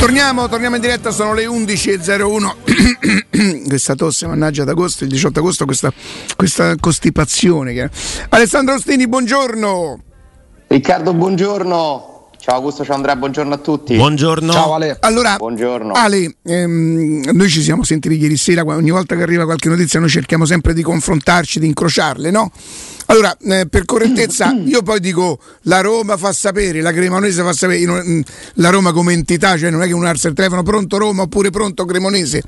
Torniamo, torniamo in diretta, sono le 11.01. questa tosse, mannaggia d'agosto, il 18 agosto, questa, questa costipazione. Che... Alessandro Ostini, buongiorno. Riccardo, buongiorno. Ciao Augusto, ciao Andrea, buongiorno a tutti. Buongiorno. Ciao Ale. Allora, buongiorno. Ale, ehm, noi ci siamo sentiti ieri sera, ogni volta che arriva qualche notizia noi cerchiamo sempre di confrontarci, di incrociarle, no? Allora, eh, per correttezza, io poi dico la Roma fa sapere, la Cremonese fa sapere, non, la Roma come entità, cioè non è che uno alza il telefono pronto Roma oppure pronto Cremonese.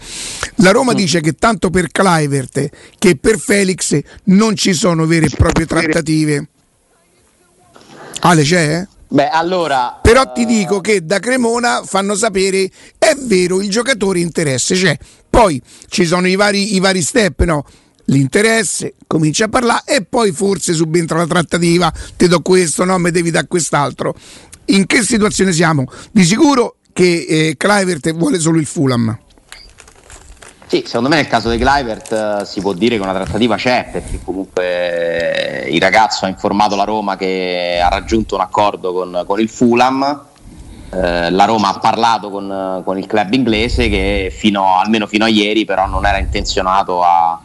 La Roma dice che tanto per Clivert che per Felix non ci sono vere e proprie trattative. Ale c'è? Eh? Beh, allora. Però ti dico che da Cremona fanno sapere è vero, il giocatore interesse c'è. Poi ci sono i vari, i vari step, no? L'interesse, comincia a parlare e poi forse subentra la trattativa, ti do questo, no, mi devi dare quest'altro. In che situazione siamo? Di sicuro che eh, Clivert vuole solo il Fulham. Sì, secondo me nel caso di Clivert uh, si può dire che una trattativa c'è perché comunque eh, il ragazzo ha informato la Roma che ha raggiunto un accordo con, con il Fulham. Eh, la Roma ha parlato con, con, il club inglese che fino, almeno fino a ieri però non era intenzionato a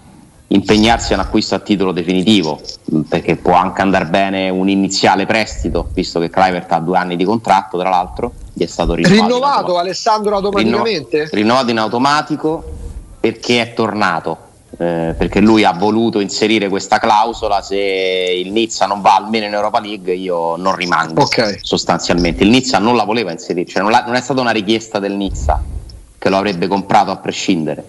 impegnarsi a un acquisto a titolo definitivo perché può anche andare bene un iniziale prestito visto che Clivert ha due anni di contratto tra l'altro gli è stato rinnovato, rinnovato Alessandro automaticamente? Rinnovato in automatico perché è tornato. Eh, perché lui ha voluto inserire questa clausola se il Nizza non va almeno in Europa League io non rimango okay. sostanzialmente il Nizza non la voleva inserire cioè non, non, è stata una richiesta del Nizza che lo avrebbe comprato a prescindere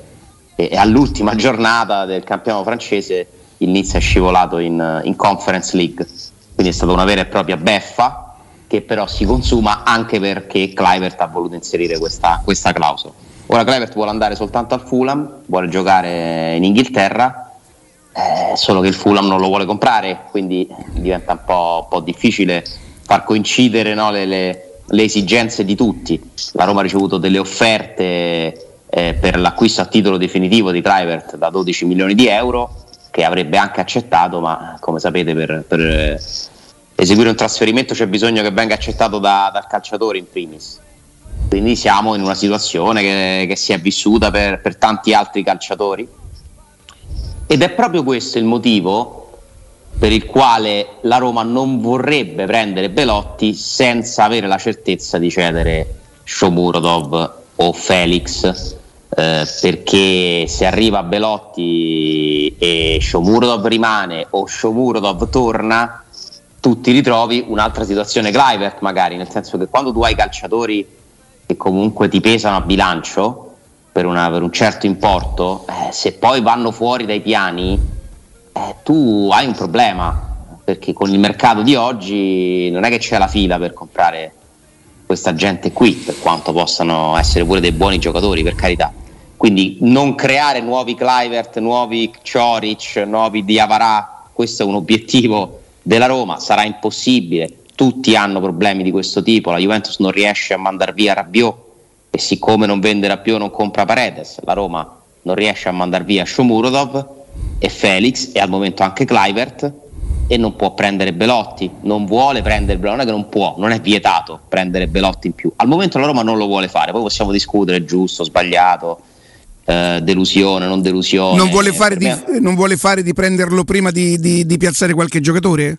e, e all'ultima giornata del campionato francese il Nizza è scivolato in, in Conference League quindi è stata una vera e propria beffa che però si consuma anche perché Clivert ha voluto inserire questa, questa clausola Ora Clevert vuole andare soltanto al Fulham, vuole giocare in Inghilterra, eh, solo che il Fulham non lo vuole comprare, quindi diventa un po', un po difficile far coincidere no, le, le, le, esigenze di tutti. La Roma ha ricevuto delle offerte eh, per l'acquisto a titolo definitivo di Clivert da 12 milioni di euro, che avrebbe anche accettato, ma come sapete per, per eseguire un trasferimento c'è bisogno che venga accettato da, dal calciatore in primis quindi siamo in una situazione che, che si è vissuta per, per tanti altri calciatori. Ed è proprio questo il motivo per il quale la Roma non vorrebbe prendere Belotti senza avere la certezza di cedere Shomurodov o Felix eh, perché se arriva Belotti e Shomurodov rimane o Shomurodov torna tu ti ritrovi un'altra situazione Clivert magari nel senso che quando tu hai calciatori che comunque ti pesano a bilancio per, una, per un certo importo, eh, se poi vanno fuori dai piani, eh, tu hai un problema, perché con il mercato di oggi non è che c'è la fila per comprare questa gente qui, per quanto possano essere pure dei buoni giocatori, per carità. Quindi non creare nuovi Clivert, nuovi Cioric, nuovi Diavarà, questo è un obiettivo della Roma, sarà impossibile tutti hanno problemi di questo tipo, la Juventus non riesce a mandare via Rabiot e siccome non vende Rabiot non compra Paredes, la Roma non riesce a mandare via Shomurodov e Felix e al momento anche Clivert e non può prendere Belotti, non vuole prendere Belotti, non è che non può, non è vietato prendere Belotti in più. Al momento la Roma non lo vuole fare, poi possiamo discutere giusto, sbagliato, eh, delusione, non delusione. Non vuole fare, di, non vuole fare di, prenderlo prima di, di, di piazzare qualche giocatore?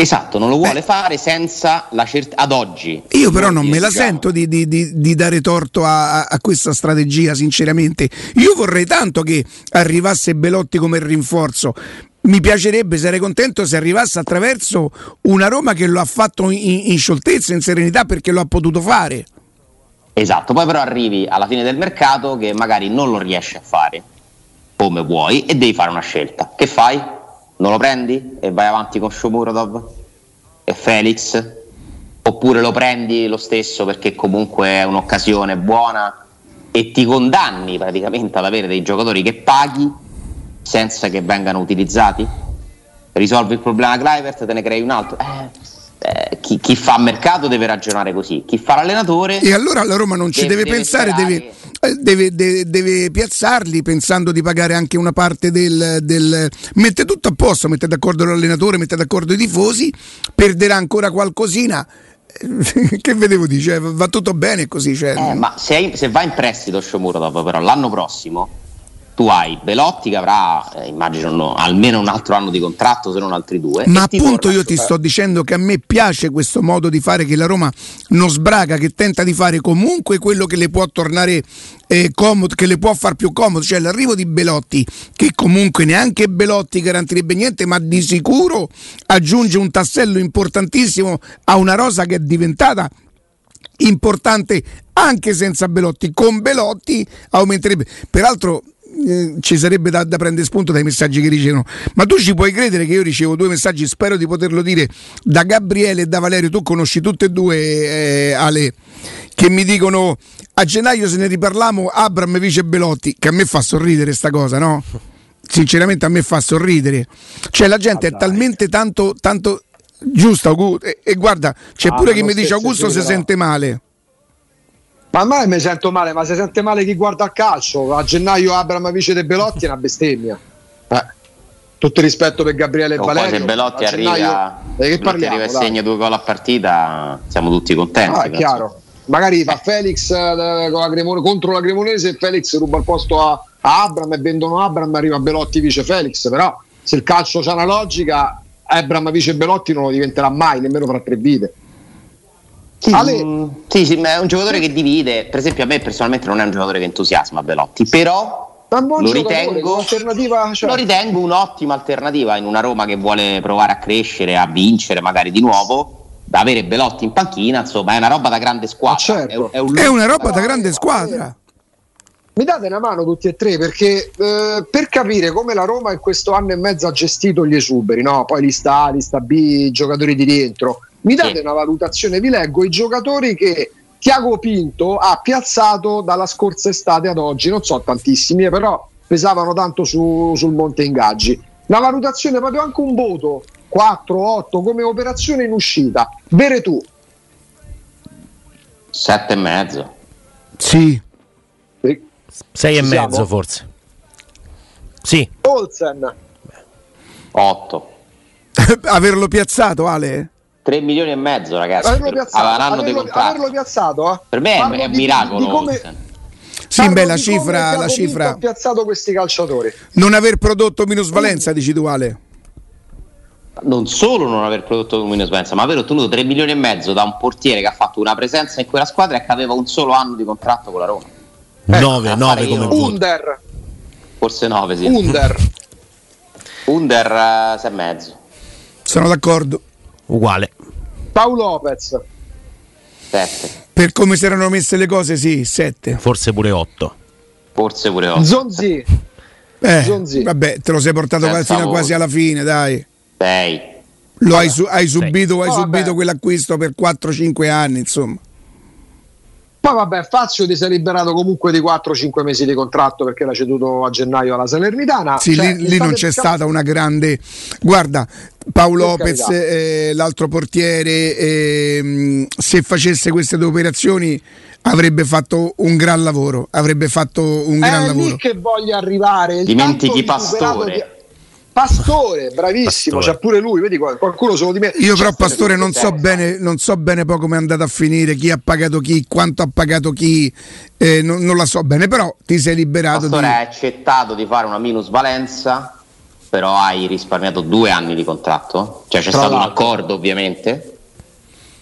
Esatto, non lo vuole Beh, fare senza la certezza ad oggi. Io però non me la sento di, di, di, di dare torto a, a, questa strategia, sinceramente. Io vorrei tanto che arrivasse Belotti come rinforzo. Mi piacerebbe, sarei contento se arrivasse attraverso una Roma che lo ha fatto in, in scioltezza, in serenità, perché lo ha potuto fare. Esatto, poi però arrivi alla fine del mercato che magari non lo riesci a fare come vuoi e devi fare una scelta. Che fai? non lo prendi e vai avanti con Shomurodov Felix? Oppure lo prendi lo stesso perché comunque è un'occasione buona e ti condanni praticamente ad avere dei giocatori che paghi senza che vengano utilizzati? Risolvi il problema Clivert te ne crei un altro. Eh, eh, chi, chi, fa mercato deve ragionare così chi fa l'allenatore e allora la Roma non ci deve, deve pensare deve eh, deve, deve, piazzarli pensando di pagare anche una parte del, del, mette tutto a posto, mette d'accordo l'allenatore, mette d'accordo i tifosi, perderà ancora qualcosina. che vedevo dire, cioè, va tutto bene così. Cioè, eh, ma se, se, va in prestito Shomurodov però l'anno prossimo tu hai Belotti che avrà, eh, immagino, no, almeno un altro anno di contratto, se non altri due. Ma appunto io ti sto dicendo che a me piace questo modo di fare che la Roma non sbraga, che tenta di fare comunque quello che le può tornare eh, comodo, che le può far più comodo, cioè l'arrivo di Belotti, che comunque neanche Belotti garantirebbe niente, ma di sicuro aggiunge un tassello importantissimo a una rosa che è diventata importante anche senza Belotti. Con Belotti aumenterebbe. Peraltro eh, ci sarebbe da, da, prendere spunto dai messaggi che ricevono. Ma tu ci puoi credere che io ricevo due messaggi, spero di poterlo dire, da Gabriele e da Valerio, tu conosci tutte e due, eh, Ale, che mi dicono a gennaio se ne riparliamo, Abram vice Belotti, che a me fa sorridere sta cosa, no? Sinceramente a me fa sorridere. Cioè la gente ah, è talmente tanto, tanto giusta, e, e guarda, c'è ah, pure chi mi dice Augusto si sente male. Ma mai mi sento male, ma si sente male chi guarda a calcio. A gennaio Abram vice De Belotti è una bestemmia. Eh. Tutto rispetto per Gabriele oh, Valerio. Se Belotti arriva, gennaio... eh, parliamo, arriva e segna due gol a partita, siamo tutti contenti. Ah, è chiaro. Magari fa Felix eh, la Cremone, contro la Cremonese e Felix ruba il posto a, a Abram e vendono Abram arriva Belotti vice Felix. Però se il calcio ha una logica, Abram vice Belotti non lo diventerà mai, nemmeno fra tre vite. Sì, Ale... sì, sì, è un giocatore che divide. Per esempio, a me personalmente non è un giocatore che entusiasma Belotti, però lo ritengo, cioè... lo ritengo, un'ottima alternativa in una Roma che vuole provare a crescere, a vincere magari di nuovo. Da avere Belotti in panchina, insomma, è una roba da grande squadra. Certo. È, è, un... è, una roba da grande squadra. Mi date una mano tutti e tre perché eh, per capire come la Roma in questo anno e mezzo ha gestito gli esuberi, no? poi li sta A, lista B, i giocatori di rientro mi date sì. una valutazione, vi leggo i giocatori che Tiago Pinto ha piazzato dalla scorsa estate ad oggi, non so tantissimi, eh, però pesavano tanto su, sul monte ingaggi. Una valutazione proprio anche un voto 4, 8 come operazione in uscita. Bere tu. 7 e mezzo. Sì. 6 e mezzo forse. Sì. Olsen. 8. Averlo piazzato, Ale? 3 milioni e mezzo, ragazzi. Averlo piazzato, averlo, averlo piazzato eh? per me Parlo è un miracolo. Di come... Sì, beh, la cifra, la cifra. Ha piazzato questi calciatori. Non aver prodotto minusvalenza, dici tu, Ale. Non solo non aver prodotto minusvalenza, ma aver ottenuto 3 milioni e mezzo da un portiere che ha fatto una presenza in quella squadra e che aveva un solo anno di contratto con la Roma. 9, 9 come Under. Forse 9, sì. Under. Under 6 e mezzo. Sono d'accordo uguale. Paolo Lopez. 7. Per come si erano messe le cose, sì, 7. Forse pure 8. Forse pure 8. Zonzi. Eh, Zonzi. Vabbè, te lo sei portato Senza fino quasi alla fine, dai. 6. Lo hai, su- hai subito, hai subito quell'acquisto per 4-5 anni, insomma. Poi vabbè, Fazio ti sei liberato comunque di 4-5 mesi di contratto perché l'ha ceduto a gennaio alla Salernitana. Sì, cioè, lì, lì non c'è diciamo... stata una grande... Guarda, Paolo Lopez, eh, l'altro portiere, eh, se facesse queste due operazioni avrebbe fatto un gran lavoro. Avrebbe fatto un gran È lavoro. lì che voglio arrivare. Dimentichi Pastore. Di Pastore, bravissimo, Pastore. c'ha pure lui, vedi qualcuno solo di me. Io però Pastore non so, bene, non so bene poi come è andato a finire, chi ha pagato chi, quanto ha pagato chi, eh, non, non, la so bene, però ti sei liberato. Pastore di... ha accettato di fare una minusvalenza, però hai risparmiato due anni di contratto, cioè c'è Tra stato un accordo ovviamente.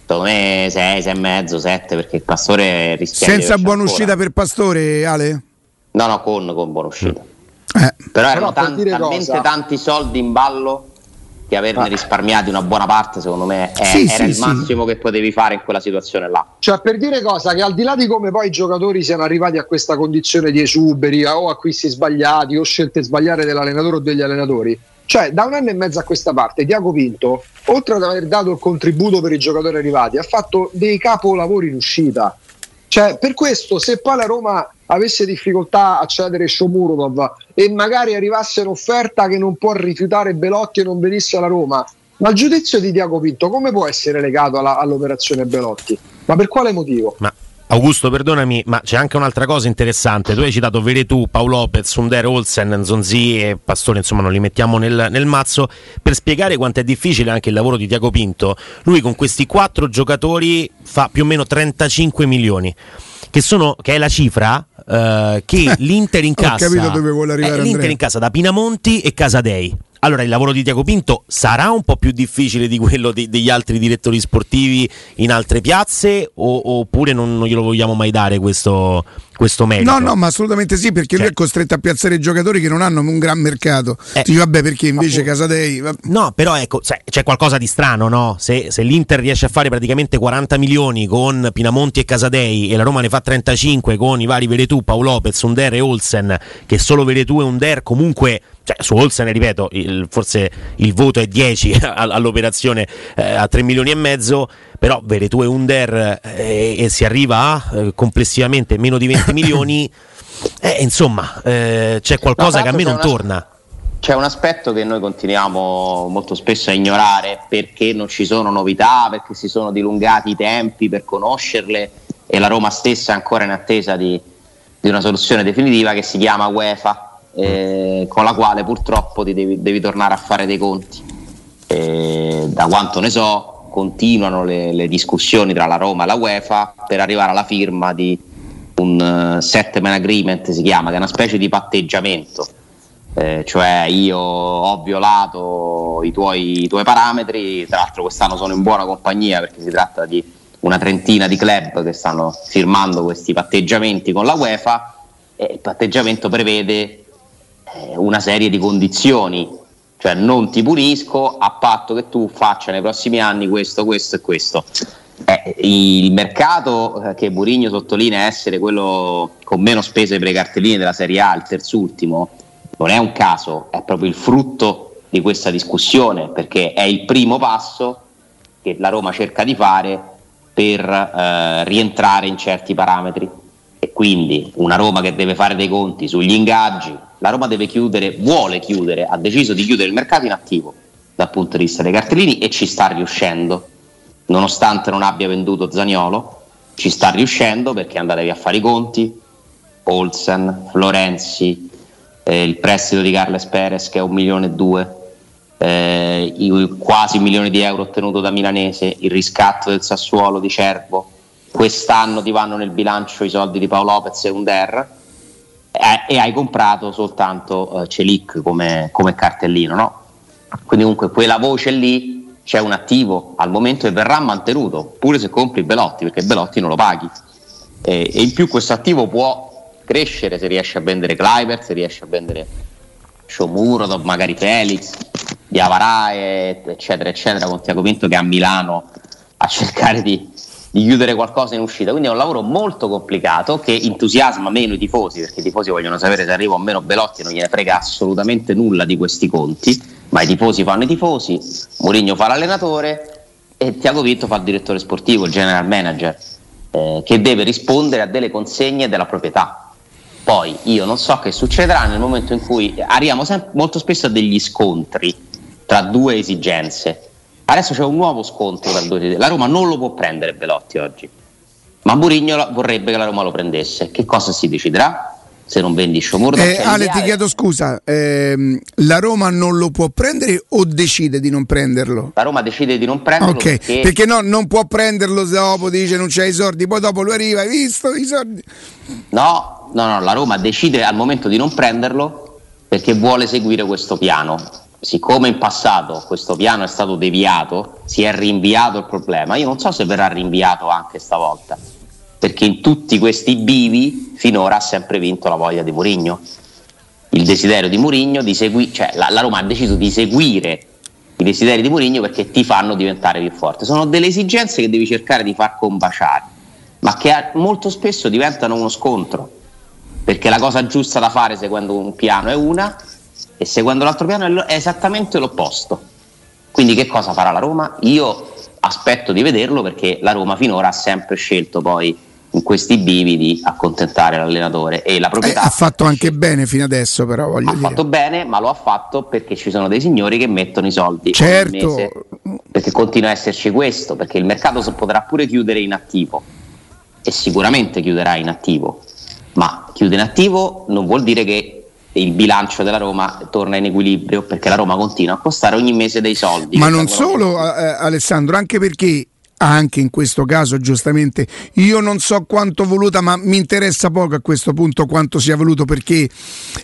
Secondo me 6, 6 e mezzo, 7 perché il Pastore rischia Senza buona uscita per Pastore, Ale? No, no, con, con buona uscita. Mm. Eh. Però erano Però tanti, talmente cosa... tanti soldi in ballo che averne ah. risparmiati una buona parte, secondo me, è, sì, era sì, il massimo sì. che potevi fare in quella situazione là. Cioè, per dire cosa, che al di là di come poi i giocatori siano arrivati a questa condizione di esuberi o acquisti sbagliati o scelte sbagliate dell'allenatore o degli allenatori, cioè da un anno e mezzo a questa parte Diaco Pinto, oltre ad aver dato il contributo per i giocatori arrivati, ha fatto dei capolavori in uscita. Cioè, per questo, se poi la Roma avesse difficoltà a cedere Shomurodov e magari arrivasse un'offerta che non può rifiutare Belotti e non venisse alla Roma, ma il giudizio di Diaco Pinto come può essere legato alla, all'operazione Belotti? Ma per quale motivo? Ma Augusto, perdonami, ma c'è anche un'altra cosa interessante. Tu hai citato Veretù, Paolo Lopez, Under, Olsen, Nzonzi e Pastore, insomma, non li mettiamo nel, nel, mazzo per spiegare quanto è difficile anche il lavoro di Tiago Pinto. Lui con questi quattro giocatori fa più o meno 35 milioni, che, sono, che è la cifra uh, che l'Inter incassa. Ho capito dove vuole arrivare. Eh, L'Inter incassa da Pinamonti e Casadei. Allora, il lavoro di Tiago Pinto sarà un po' più difficile di quello di, degli altri direttori sportivi in altre piazze o, oppure non, non, glielo vogliamo mai dare questo, questo merito? No, no, ma assolutamente sì, perché cioè, lui è costretto a piazzare giocatori che non hanno un gran mercato. Eh, Dici, vabbè, perché invece Casadei... Vabbè. No, però ecco, cioè, c'è qualcosa di strano, no? Se, se, l'Inter riesce a fare praticamente 40 milioni con Pinamonti e Casadei e la Roma ne fa 35 con i vari Veretù, Paolo Lopez, Under e Olsen, che solo Veretù e Under comunque cioè, su Olsen, ripeto, il, forse il voto è 10 all'operazione eh, a 3 milioni e mezzo, però Veretù e Under eh, e si arriva a eh, complessivamente meno di 20 milioni, eh, insomma, eh, c'è qualcosa no, che a me non una... torna. C'è un aspetto che noi continuiamo molto spesso a ignorare perché non ci sono novità, perché si sono dilungati i tempi per conoscerle e la Roma stessa è ancora in attesa di, di una soluzione definitiva che si chiama UEFA eh, con la quale purtroppo ti devi, devi, tornare a fare dei conti. Eh, da quanto ne so, continuano le, le, discussioni tra la Roma e la UEFA per arrivare alla firma di un uh, settlement agreement, si chiama, che è una specie di patteggiamento. Eh, cioè io ho violato i tuoi, i tuoi parametri, tra l'altro quest'anno sono in buona compagnia perché si tratta di una trentina di club che stanno firmando questi patteggiamenti con la UEFA e il patteggiamento prevede eh, una serie di condizioni, cioè non ti punisco a patto che tu faccia nei prossimi anni questo, questo e questo. Eh, il mercato eh, che Burigno sottolinea essere quello con meno spese per i cartellini della Serie A, il terzultimo, non è un caso, è proprio il frutto di questa discussione perché è il primo passo che la Roma cerca di fare per eh, rientrare in certi parametri quindi una Roma che deve fare dei conti sugli ingaggi, la Roma deve chiudere, vuole chiudere, ha deciso di chiudere il mercato in attivo dal punto di vista dei cartellini e ci sta riuscendo, nonostante non abbia venduto Zagnolo, ci sta riuscendo perché andatevi a fare i conti, Olsen, Florenzi, eh, il prestito di Carles Perez che è un milione e due, eh, quasi un milione di euro ottenuto da Milanese, il riscatto del Sassuolo di Cervo, quest'anno ti vanno nel bilancio i soldi di Paolo Lopez e Under eh, e hai comprato soltanto eh, Celic come, come cartellino, no? Quindi comunque quella voce lì c'è un attivo al momento e verrà mantenuto, pure se compri Belotti, perché Belotti non lo paghi. E, e in più questo attivo può crescere se riesce a vendere Cliver, se riesce a vendere Shomurodov, magari Felix, Diavarae, eccetera, eccetera, con Tiago Pinto che a Milano a cercare di, di chiudere qualcosa in uscita. Quindi è un lavoro molto complicato che entusiasma meno i tifosi, perché i tifosi vogliono sapere se arriva o meno Belotti, non gliene frega assolutamente nulla di questi conti, ma i tifosi fanno i tifosi, Mourinho fa l'allenatore e Tiago Vitto fa il direttore sportivo, il general manager, eh, che deve rispondere a delle consegne della proprietà. Poi io non so che succederà nel momento in cui arriviamo sempre, molto spesso a degli scontri tra due esigenze Adesso c'è un nuovo scontro tra due La Roma non lo può prendere Belotti oggi, ma Murigno vorrebbe che la Roma lo prendesse. Che cosa si deciderà? Se non vendi Sciomurda. Eh, Ale, ti chiedo scusa, ehm, la Roma non lo può prendere o decide di non prenderlo? La Roma decide di non prenderlo. Ok, perché, perché no, non può prenderlo dopo, dice non c'è i soldi, poi dopo lui arriva, hai visto i soldi? No, no, no, la Roma decide al momento di non prenderlo perché vuole seguire questo piano siccome in passato questo piano è stato deviato, si è rinviato il problema, io non so se verrà rinviato anche stavolta, perché in tutti questi bivi finora ha sempre vinto la voglia di Murigno. Il desiderio di Murigno di seguire, cioè la, la, Roma ha deciso di seguire i desideri di Murigno perché ti fanno diventare più forte. Sono delle esigenze che devi cercare di far combaciare, ma che molto spesso diventano uno scontro, perché la cosa giusta da fare seguendo un piano è una, e seguendo l'altro piano è esattamente l'opposto. Quindi che cosa farà la Roma? Io aspetto di vederlo perché la Roma finora ha sempre scelto poi in questi bivi di accontentare l'allenatore e la proprietà. Eh, ha fatto anche bene fino adesso, però voglio ha dire. Fatto bene, ma lo ha fatto perché ci sono dei signori che mettono i soldi certo. mese, perché continua a esserci questo, perché il mercato potrà pure chiudere in attivo e sicuramente chiuderà in attivo, ma chiude in attivo non vuol dire che il bilancio della Roma torna in equilibrio perché la Roma continua a costare ogni mese dei soldi. Ma non solo che... eh, Alessandro, anche perché anche in questo caso giustamente io non so quanto voluta ma mi interessa poco a questo punto quanto sia voluto perché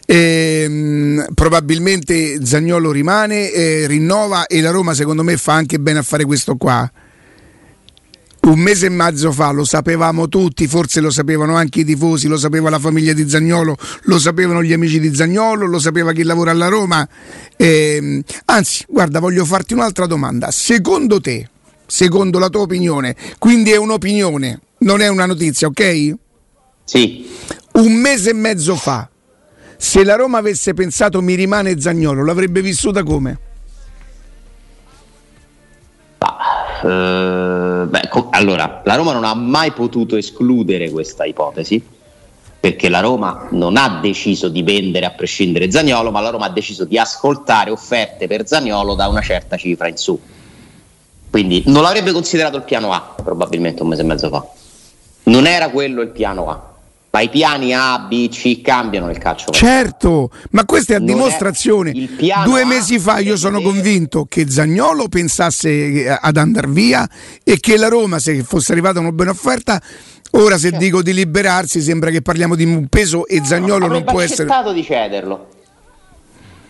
ehm, probabilmente Zagnolo rimane eh, rinnova e la Roma secondo me fa anche bene a fare questo qua un mese e mezzo fa lo sapevamo tutti, forse lo sapevano anche i tifosi, lo sapeva la famiglia di Zagnolo, lo sapevano gli amici di Zagnolo, lo sapeva chi lavora alla Roma. Eh, anzi, guarda, voglio farti un'altra domanda. Secondo te, secondo la tua opinione, quindi è un'opinione, non è una notizia, ok? Sì. Un mese e mezzo fa, se la Roma avesse pensato mi rimane Zagnolo, l'avrebbe vissuta come? Uh, beh, co- allora, la Roma non ha mai potuto escludere questa ipotesi perché la Roma non ha deciso di vendere a prescindere Zagnolo, ma la Roma ha deciso di ascoltare offerte per Zagnolo da una certa cifra in su. Quindi non l'avrebbe considerato il piano A, probabilmente un mese e mezzo fa. Non era quello il piano A. Ma i piani A, B, C cambiano nel calcio. Certo, ma questa è a non dimostrazione. Due A mesi fa io sono convinto che Zagnolo pensasse eh, ad andare via e che la Roma, se fosse arrivata una buona offerta, ora se certo. dico di liberarsi sembra che parliamo di un peso e Zagnolo no, non può essere... Avrebbe accettato di cederlo.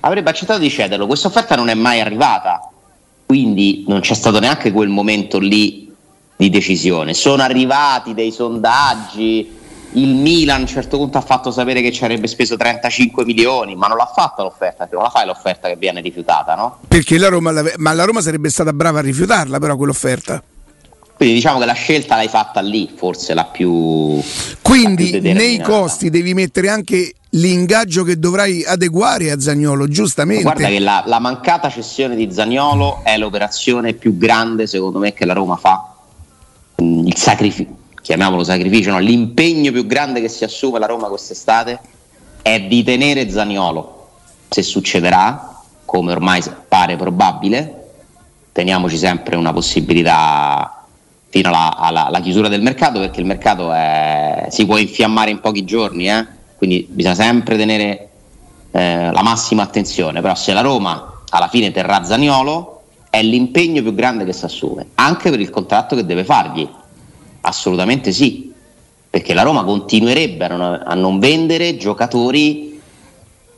Avrebbe accettato di cederlo. Questa offerta non è mai arrivata. Quindi non c'è stato neanche quel momento lì di decisione. Sono arrivati dei sondaggi il Milan a un certo punto ha fatto sapere che ci avrebbe speso 35 milioni, ma non l'ha fatta l'offerta, non la fai l'offerta che viene rifiutata, no? Perché la Roma, ma la Roma sarebbe stata brava a rifiutarla però quell'offerta. Quindi diciamo che la scelta l'hai fatta lì, forse la più... Quindi la più nei costi devi mettere anche l'ingaggio che dovrai adeguare a Zagnolo, giustamente. Guarda che la, la mancata cessione di Zagnolo è l'operazione più grande secondo me che la Roma fa. Il sacrificio chiamiamolo sacrificio, no? l'impegno più grande che si assume la Roma quest'estate è di tenere Zaniolo. Se succederà, come ormai pare probabile, teniamoci sempre una possibilità fino alla, alla, alla chiusura del mercato perché il mercato è, si può infiammare in pochi giorni, eh? quindi bisogna sempre tenere eh, la massima attenzione, però se la Roma alla fine terrà Zaniolo è l'impegno più grande che si assume, anche per il contratto che deve fargli Assolutamente sì, perché la Roma continuerebbe a non, a non vendere giocatori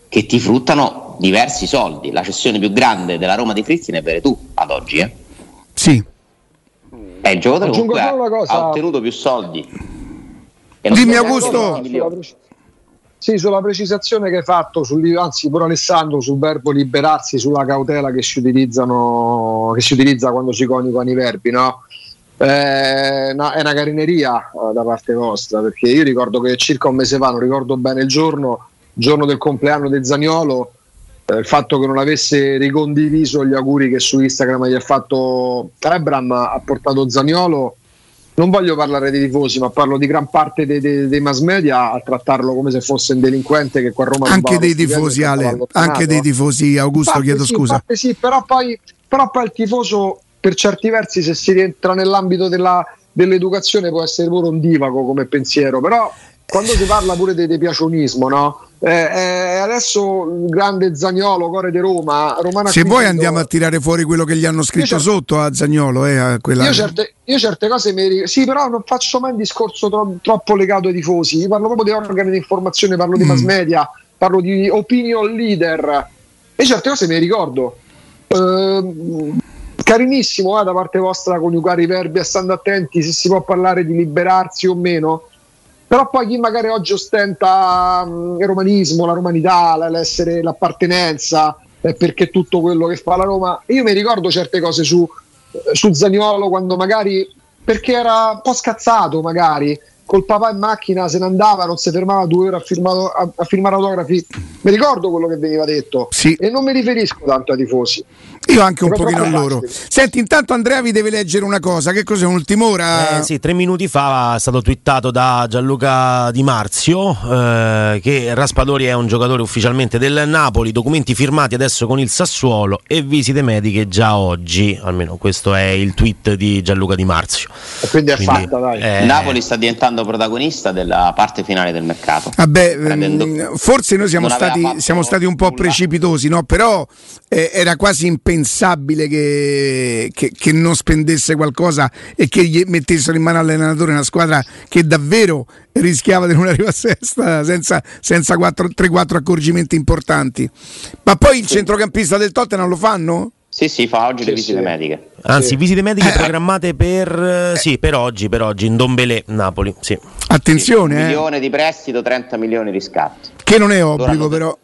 che ti fruttano diversi soldi. La cessione più grande della Roma di Frizzin è tu ad oggi. Eh? Sì. È il giocatore che comunque ha, ha, ottenuto più soldi. Dimmi Augusto. Sì, sulla precisazione che hai fatto, sul, anzi pure Alessandro, sul verbo liberarsi, sulla cautela che si, utilizzano, che si utilizza quando si coniugano i verbi, no? Eh, no, è una carineria uh, da parte vostra perché io ricordo che circa un mese fa, non ricordo bene il giorno, giorno del compleanno di Zaniolo, eh, il fatto che non avesse ricondiviso gli auguri che su Instagram gli ha fatto Ebram ha portato Zaniolo. Non voglio parlare dei tifosi, ma parlo di gran parte dei, dei, dei mass media a trattarlo come se fosse un delinquente che qua a Roma anche dei tifosi, Ale, anche dei tifosi, Augusto, parte chiedo sì, scusa. Sì, però poi, però poi il tifoso per certi versi se si rientra nell'ambito della, dell'educazione può essere pure un divago come pensiero, però quando si parla pure di, di piacionismo, no? Eh, eh, adesso il grande Zagnolo, Core di Roma, Romana Se vuoi andiamo a tirare fuori quello che gli hanno scritto sotto a Zagnolo. Eh, a io, certe, io, certe, cose mi Sì, però non faccio mai un discorso tro- troppo legato ai tifosi. Io parlo proprio di organi di informazione, parlo di mm. mass media, parlo di opinion leader. E certe cose me le ricordo. Uh, carinissimo eh, da parte vostra coniugare i verbi e stando attenti se si può parlare di liberarsi o meno però poi chi magari oggi ostenta um, il romanismo, la romanità, l'essere, l'appartenenza eh, perché tutto quello che fa la Roma io mi ricordo certe cose su, su Zaniolo quando magari perché era un po' scazzato magari col papà in macchina se ne andava, non si fermava due ore a, firmato, a, a firmare autografi Mi ricordo quello che veniva detto sì. e non mi riferisco tanto ai tifosi. Io anche un pochino a loro. Senti, intanto Andrea vi deve leggere una cosa. Che cos'è? Un'ultima ora? Eh, sì, tre minuti fa è stato twittato da Gianluca Di Marzio eh, che Raspadori è un giocatore ufficialmente del Napoli. Documenti firmati adesso con il Sassuolo e visite mediche già oggi. Almeno questo è il tweet di Gianluca Di Marzio. E quindi è quindi, fatta, dai. Eh, Napoli sta diventando protagonista della parte finale del mercato. Vabbè, prendendo... Mm, forse noi siamo stati, siamo stati, un po' nulla. precipitosi, no? Però eh, era quasi impensabile impensabile che, che, che, non spendesse qualcosa e che gli mettessero in mano all'allenatore una squadra che davvero rischiava di non arrivare a sesta senza, senza 3-4 accorgimenti importanti. Ma poi il centrocampista del Tottenham lo fanno? Sì, sì, fa oggi sì, le visite sì. mediche. Anzi, sì. visite mediche eh. programmate per, eh. sì, per oggi, per oggi, in Dombelé, Napoli. Sì. Attenzione. un eh. milione di prestito, 30 milioni riscatti. Che non è obbligo, però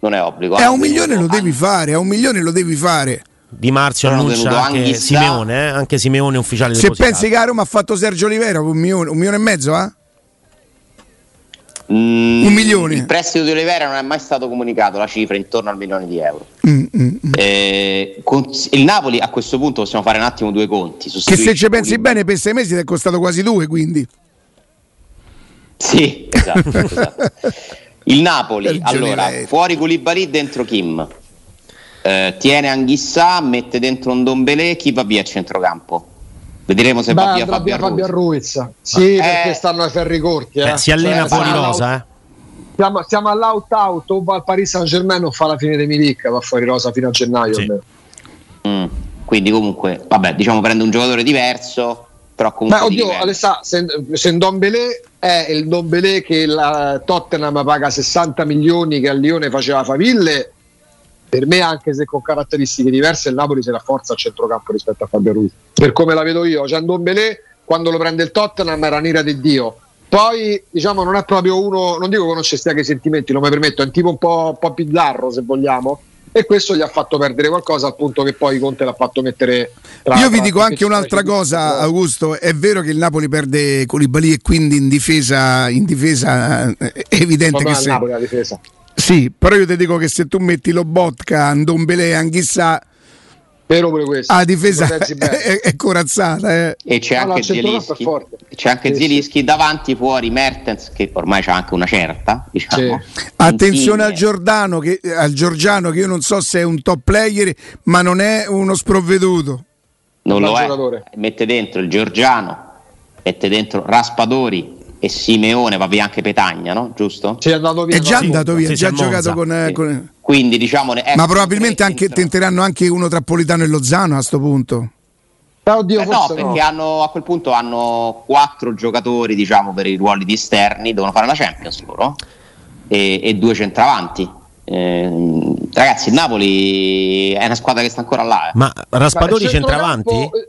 non è obbligo. E a un milione lo devi fare, a un milione lo devi fare. Di Marzio Sono annuncia anche. Simeone, eh? anche Simeone ufficiale Se pensi che a Roma ha fatto Sergio Olivera un milione, un milione e mezzo, eh? Mm, un milione. Il prestito di Olivera non è mai stato comunicato, la cifra intorno al milione di euro. Mm, mm, mm. eh, con, il Napoli a questo punto possiamo fare un attimo due conti. Che se ci pensi bene per sei mesi ti è costato quasi due, quindi. Sì, esatto. esatto. Il Napoli, allora, fuori Koulibaly, dentro Kim. Eh, tiene Anghissà, mette dentro un Dombelé, chi va via a centrocampo? Vedremo se Beh, va via Fabio, Fabio Ruiz. Sì, eh, perché stanno ai ferri corti. Eh. si allena cioè, fuori rosa, eh. Siamo, siamo all'out-out, o va al Paris Saint Germain o fa la fine dei Milik, va fuori rosa fino a gennaio. Sì. Mm, quindi comunque, vabbè, diciamo prende un giocatore diverso però comunque Beh, oddio, Alessà, se, se Ndombele è il Ndombele che la Tottenham paga 60 milioni che a Lione faceva Faville per me anche se con caratteristiche diverse il Napoli si rafforza a centrocampo rispetto a Fabio Ruiz. Per come la vedo io, cioè Ndombele quando lo prende il Tottenham era nera di Dio. Poi diciamo non è proprio uno non dico conosce stiache i sentimenti, non mi permetto è un tipo un po', un po' bizzarro se vogliamo e questo gli ha fatto perdere qualcosa al punto che poi Conte l'ha fatto mettere tra, io vi dico anche un'altra cosa Augusto. È vero che il Napoli perde Colibali e quindi in difesa, in difesa è evidente che se... Napoli la difesa. Sì, però io ti dico che se tu metti lo Botka, Ndombele e Anghissà Vero pure questo. Ah, difesa è, è, corazzata. Eh. E c'è no, anche Zielischi. C'è anche sì, sì. davanti fuori Mertens che ormai c'ha anche una certa. Diciamo. Sì. Attenzione al Giordano, che, al Giorgiano che io non so se è un top player, ma non è uno sprovveduto. Non lo giocatore. è. Mette dentro il Giorgiano, mette dentro Raspadori, e Simeone va via anche Petagna, no? Giusto? Sì, è andato via. È già andato via, sì, già giocato con, eh, con, Quindi diciamo Ma probabilmente anche, tenteranno anche uno tra Politano e Lozano a questo punto. Eh, oddio, eh no, perché no. Hanno, a quel punto hanno quattro giocatori, diciamo, per i ruoli di esterni, devono fare la Champions loro e, e due centravanti. Eh, ragazzi, il Napoli è una squadra che sta ancora là. Eh. Ma Raspadori centravanti? Eh,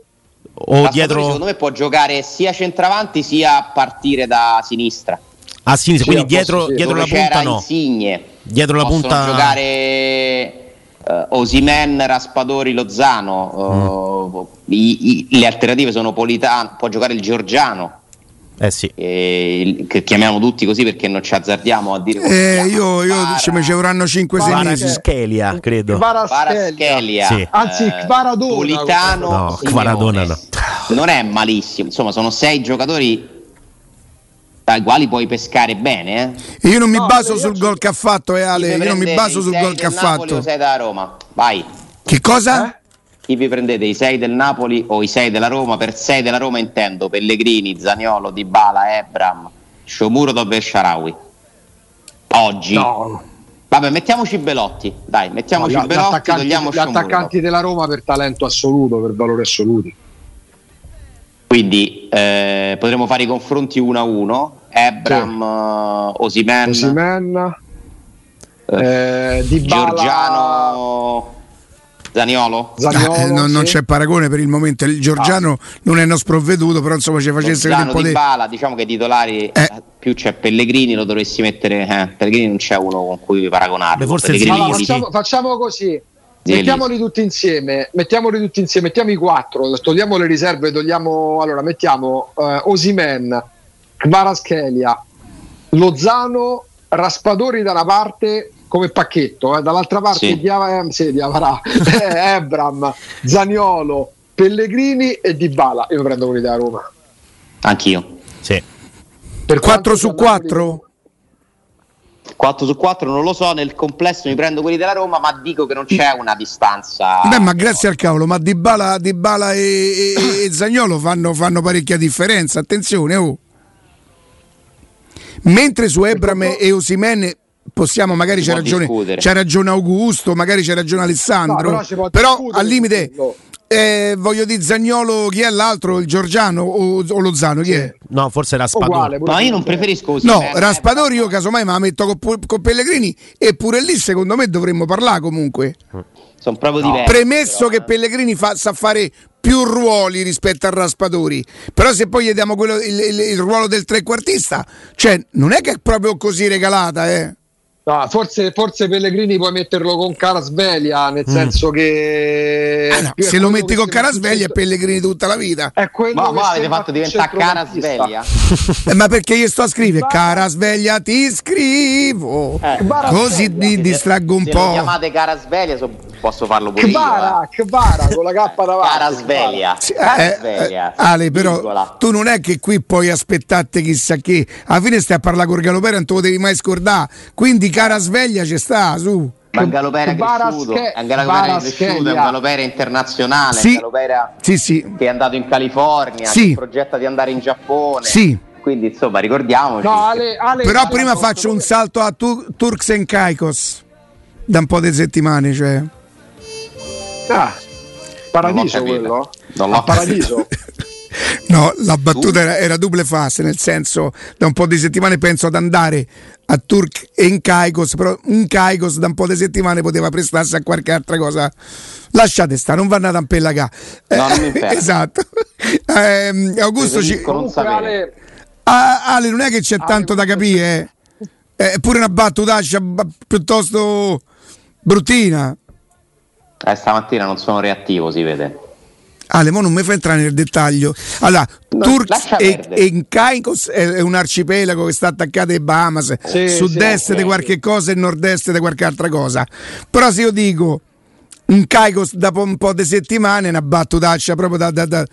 o dietro... secondo me può giocare sia centravanti sia a partire da sinistra. A sinistra, sì, quindi dietro, dietro la punta no. Insigne. Dietro la Possono punta giocare uh, Osimen, Raspadori, Lozano. Uh, mm. i, i, le alternative sono Politano, può giocare il Giorgiano. Eh sì. Eh, che chiamiamo tutti così perché non ci azzardiamo a dire eh, io, io Para... ci vorranno 5-6 mesi Schelia credo Paraschelia sì. anzi Kvaradona Politano no, Kvaradona no. non è malissimo insomma sono sei giocatori dai quali puoi pescare bene eh? io non mi no, baso sul gol che ha fatto eh, Ale io non mi baso sul gol che ha fatto sei da Roma vai che cosa? Eh? chi vi prendete i 6 del Napoli o i 6 della Roma? Per 6 della Roma intendo Pellegrini, Zaniolo, Dybala, Ebram, Sciomuro, Dobbe e Sharawi. Oggi. No. Vabbè, mettiamoci Belotti, dai, mettiamoci no, Belotti, gli togliamo Gli attaccanti della Roma per talento assoluto, per valore assoluto. Quindi eh, potremmo fare i confronti 1 a 1. Ebram, sì. uh, Osimen, Osimen eh, Dybala, Giorgiano Zaniolo? Zaniolo ah, non, sì. non, c'è paragone per il momento. Il Giorgiano no. non è uno sprovveduto, però insomma ci facesse un po' di bala. Diciamo che titolari eh. più c'è Pellegrini, lo dovresti mettere. Eh, Pellegrini non c'è uno con cui paragonarlo. forse allora, facciamo, facciamo, così. Mettiamoli tutti insieme, mettiamoli tutti insieme, mettiamo i quattro, togliamo le riserve, togliamo, allora mettiamo uh, Osimen, Varaschelia, Lozano, Raspadori da una parte, come pacchetto, eh. dall'altra parte sì. Diava, eh, sì, Diavarà, eh, Ebram, Zaniolo, Pellegrini e Dybala. Io prendo quelli da Roma. Anch'io. Sì. Per 4 su 4? 4 su 4 non lo so, nel complesso mi prendo quelli della Roma, ma dico che non c'è una distanza. Beh, ma grazie al cavolo, ma Dybala, Dybala e, e, e Zagnolo fanno, fanno, parecchia differenza, attenzione oh. Mentre su Ebram e Osimene possiamo magari c'è ragione, c'ha ragione Augusto, magari c'è ragione Alessandro, no, però, però al limite eh, voglio dire Zagnolo, chi è l'altro? Il Giorgiano o, o Lozano? Chi è? No, forse Raspadori. Ma io non preferisco così. No, Raspadori io casomai me la metto con, con Pellegrini e pure lì secondo me dovremmo parlare comunque. Sono proprio no. diversi. Premesso però, che eh. Pellegrini fa, sa fare più ruoli rispetto a Raspadori, però se poi gli diamo quello, il, il, il ruolo del trequartista, cioè non è che è proprio così regalata, eh. No, forse, forse, Pellegrini puoi metterlo con Carasveglia, nel mm. senso che. Ah, no, se lo metti con Carasveglia è Pellegrini tutta la vita. È quello ma ma avete fatto diventare Carasveglia? eh, ma perché io sto a scrivere Carasveglia ti scrivo. Eh, Così mi distraggo un se po'. Se chiamate Carasveglia so, posso farlo pure Kbara, io. Eh. Kbara con la K davanti. Carasveglia. Sì, eh, eh, Ale, però Virgola. tu non è che qui puoi aspettare chissà che. Alla fine stai a parlare con Galopera, non te lo devi mai scordare. Quindi cara sveglia ci sta, su. Ma Galopera è cresciuto, è un Galopera cresciuto, è un Galopera internazionale, sì, Galopera sì, sì. che è andato in California, sì. che progetta di andare in Giappone. Sì. Quindi insomma ricordiamoci. No, Ale, Ale, Però Ale, prima faccio un salto a tu- Turks and Caicos da un po' di settimane, cioè. Ah, paradiso quello? Non l'ho paradiso. No, la battuta era, era double face, nel senso da un po' di settimane penso ad andare a Turk e in Caicos, però un Caicos da un po' di settimane poteva prestarsi a qualche altra cosa. Lasciate stare, non vanno ad ampellagà. No, non mi esatto. Eh, Augusto ci... Ale... Ah, Ale, non è che c'è Ale, tanto da capire, eh. è pure una battutaccia piuttosto bruttina. Eh, stamattina non sono reattivo, si vede. Ale, mo non mi fa entrare nel dettaglio. Allora, no, Turks e, e Caicos è, un arcipelago che sta attaccato ai Bahamas, sì, sud-est sì, di qualche cosa e nord-est di qualche altra cosa. Però se io dico un Caicos dopo un po' di settimane, è una battutaccia proprio da... da, da...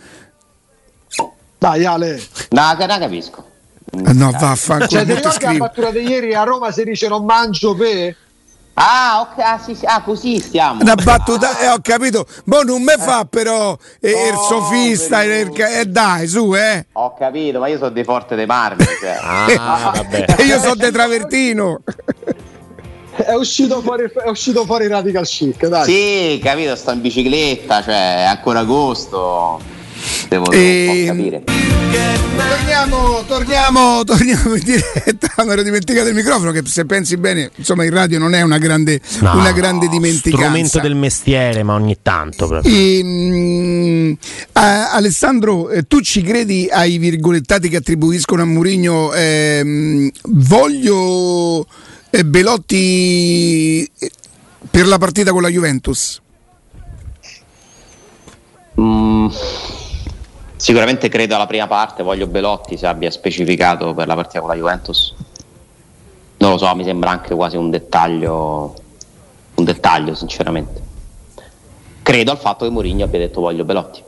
Dai Ale. No, che la capisco. No, vaffanculo. Cioè, ti ricordi la battuta di ieri a Roma si dice non mangio per... Ah, ok, ah, sì, sì. ah, così stiamo. Una battuta, eh, ho capito. Boh, non mi fa però eh, oh, il sofista, il, eh, dai, su, eh. Ho capito, ma io sono di Forte dei Marmi. Cioè. ah, vabbè. E io sono di Travertino. È uscito, fuori, è uscito fuori Radical Chic, dai. Sì, capito, sto in bicicletta, cioè, è ancora agosto devo e... capire. Torniamo, torniamo, torniamo in diretta. Mi ero dimenticato il microfono. Che se pensi bene, insomma, il radio non è una grande, no, una grande dimenticanza. Strumento del mestiere, ma ogni tanto. E, mh, a, Alessandro, eh, tu ci credi ai virgolettati che attribuiscono a Mourinho? Eh, voglio eh, Belotti eh, per la partita con la Juventus? Mm Sicuramente credo alla prima parte, voglio Belotti se abbia specificato per la partita con la Juventus. Non lo so, mi sembra anche quasi un dettaglio, un dettaglio sinceramente. Credo al fatto che Mourinho abbia detto voglio Belotti.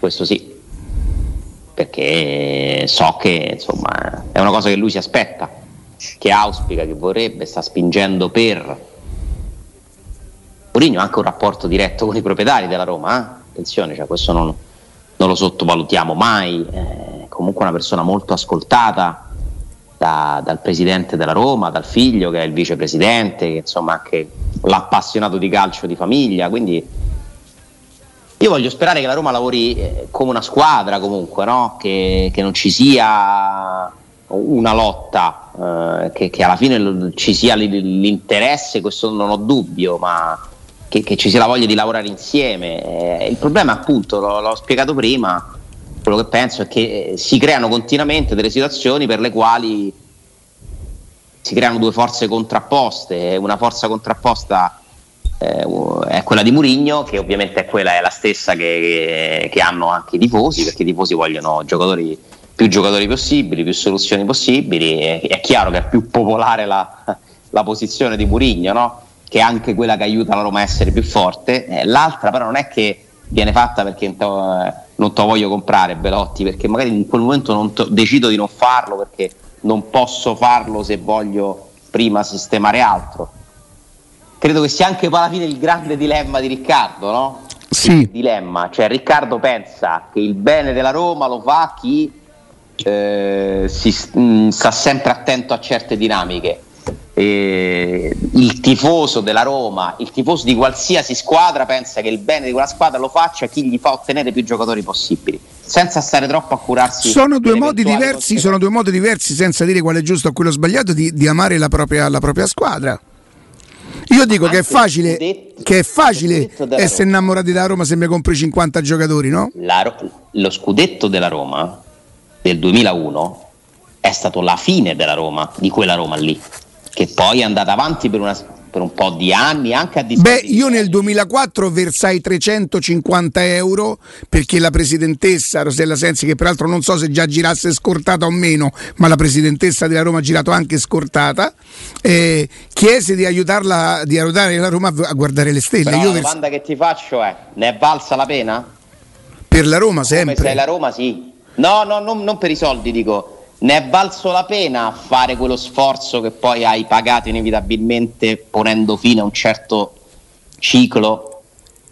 Questo sì. Perché so che insomma è una cosa che lui si aspetta, che auspica, che vorrebbe, sta spingendo per. Mourinho ha anche un rapporto diretto con i proprietari della Roma, eh? attenzione, cioè questo non, non lo sottovalutiamo mai, eh, comunque una persona molto ascoltata da, dal presidente della Roma, dal figlio che è il vicepresidente, che insomma anche l'appassionato di calcio di famiglia, quindi io voglio sperare che la Roma lavori eh, come una squadra comunque, no? che, che, non ci sia una lotta, eh, che, che, alla fine ci sia l'interesse, questo non ho dubbio, ma che, che, ci sia la voglia di lavorare insieme. Eh, il problema, appunto, l'ho, l'ho, spiegato prima, quello che penso è che eh, si creano continuamente delle situazioni per le quali si creano due forze contrapposte. Una forza contrapposta eh, è quella di Murigno, che ovviamente è, quella, è la stessa che, che, hanno anche i tifosi, perché i tifosi vogliono giocatori, più giocatori possibili, più soluzioni possibili. È, è chiaro che è più popolare la la posizione di Murigno, no? Che è anche quella che aiuta la Roma a essere più forte. Eh, l'altra però non è che viene fatta perché eh, non te lo voglio comprare Belotti, perché magari in quel momento non to- decido di non farlo perché non posso farlo se voglio prima sistemare altro. Credo che sia anche poi alla fine il grande dilemma di Riccardo, no? Sì. Il dilemma, cioè Riccardo pensa che il bene della Roma lo fa chi eh, si, mh, mm, sta sempre attento a certe dinamiche. Eh, il tifoso della Roma, il tifoso di qualsiasi squadra pensa che il bene di quella squadra lo faccia chi gli fa ottenere più giocatori possibili, senza stare troppo a curarsi. Sono due modi diversi, sono due modi diversi, senza dire quale è giusto o quello sbagliato, di, di amare la propria, la propria, squadra. Io dico che è facile, scudetto, che è facile essere innamorati della Roma se mi compri 50 giocatori, no? La, lo scudetto della Roma del 2001 è stato la fine della Roma, di quella Roma lì, che poi è andata avanti per, una, per un po' di anni, anche a. Beh, io nel 2004 versai 350 euro perché la presidentessa Rosella Sensi, che peraltro non so se già girasse scortata o meno, ma la presidentessa della Roma ha girato anche scortata, eh, chiese di aiutarla, di aiutare la Roma a guardare le stelle. Però io la domanda vers- che ti faccio è, ne è valsa la pena? Per la Roma sempre. Come sei la Roma sì, No, no, non, non per i soldi, dico. Ne è valso la pena fare quello sforzo che poi hai pagato inevitabilmente ponendo fine a un certo ciclo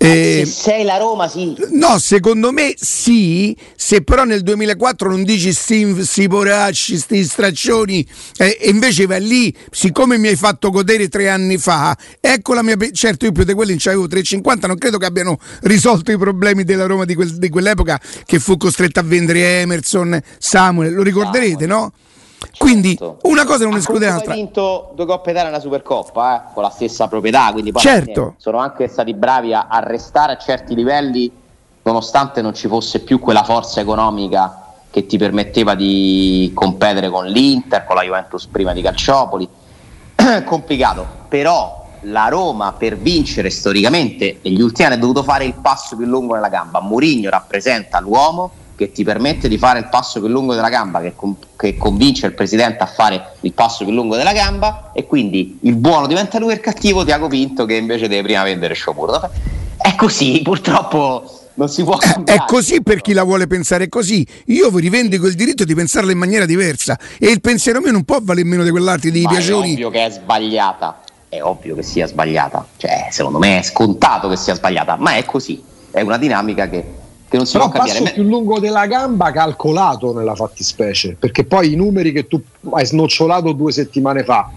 eh, se sei la Roma, sì. No, secondo me sì. Se però nel 2004 non dici sti, sti poracci, sti straccioni, eh, e invece vai lì, siccome mi hai fatto godere tre anni fa, ecco la mia. Certo, io più di quelli avevo 3,50, non credo che abbiano risolto i problemi della Roma di, quel, di quell'epoca che fu costretta a vendere Emerson, Samuel. Lo ricorderete, Samuel. no? Quindi certo. una cosa non esclude l'altra. Ha vinto due coppe Italia e una Supercoppa eh, con la stessa proprietà, quindi poi certo. sono anche stati bravi a, a restare a certi livelli nonostante non ci fosse più quella forza economica che ti permetteva di competere con l'Inter, con la Juventus prima di Calciopoli. Complicato, però la Roma per vincere storicamente negli ultimi anni ha dovuto fare il passo più lungo nella gamba. Mourinho rappresenta l'uomo che ti permette di fare il passo più lungo della gamba, che, com- che, convince il presidente a fare il passo più lungo della gamba, e quindi il buono diventa lui il cattivo Tiago Pinto che invece deve prima vendere Sciopuro. È così, purtroppo non si può cambiare. È così per chi la vuole pensare così. Io vi rivendico il diritto di pensarla in maniera diversa e il pensiero mio non può valere meno di quell'altro di piaceri. È ovvio che è sbagliata, è ovvio che sia sbagliata, cioè secondo me è scontato che sia sbagliata, ma è così, è una dinamica che che non si Però può cambiare. passo più lungo della gamba calcolato nella fattispecie, perché poi i numeri che tu hai snocciolato due settimane fa,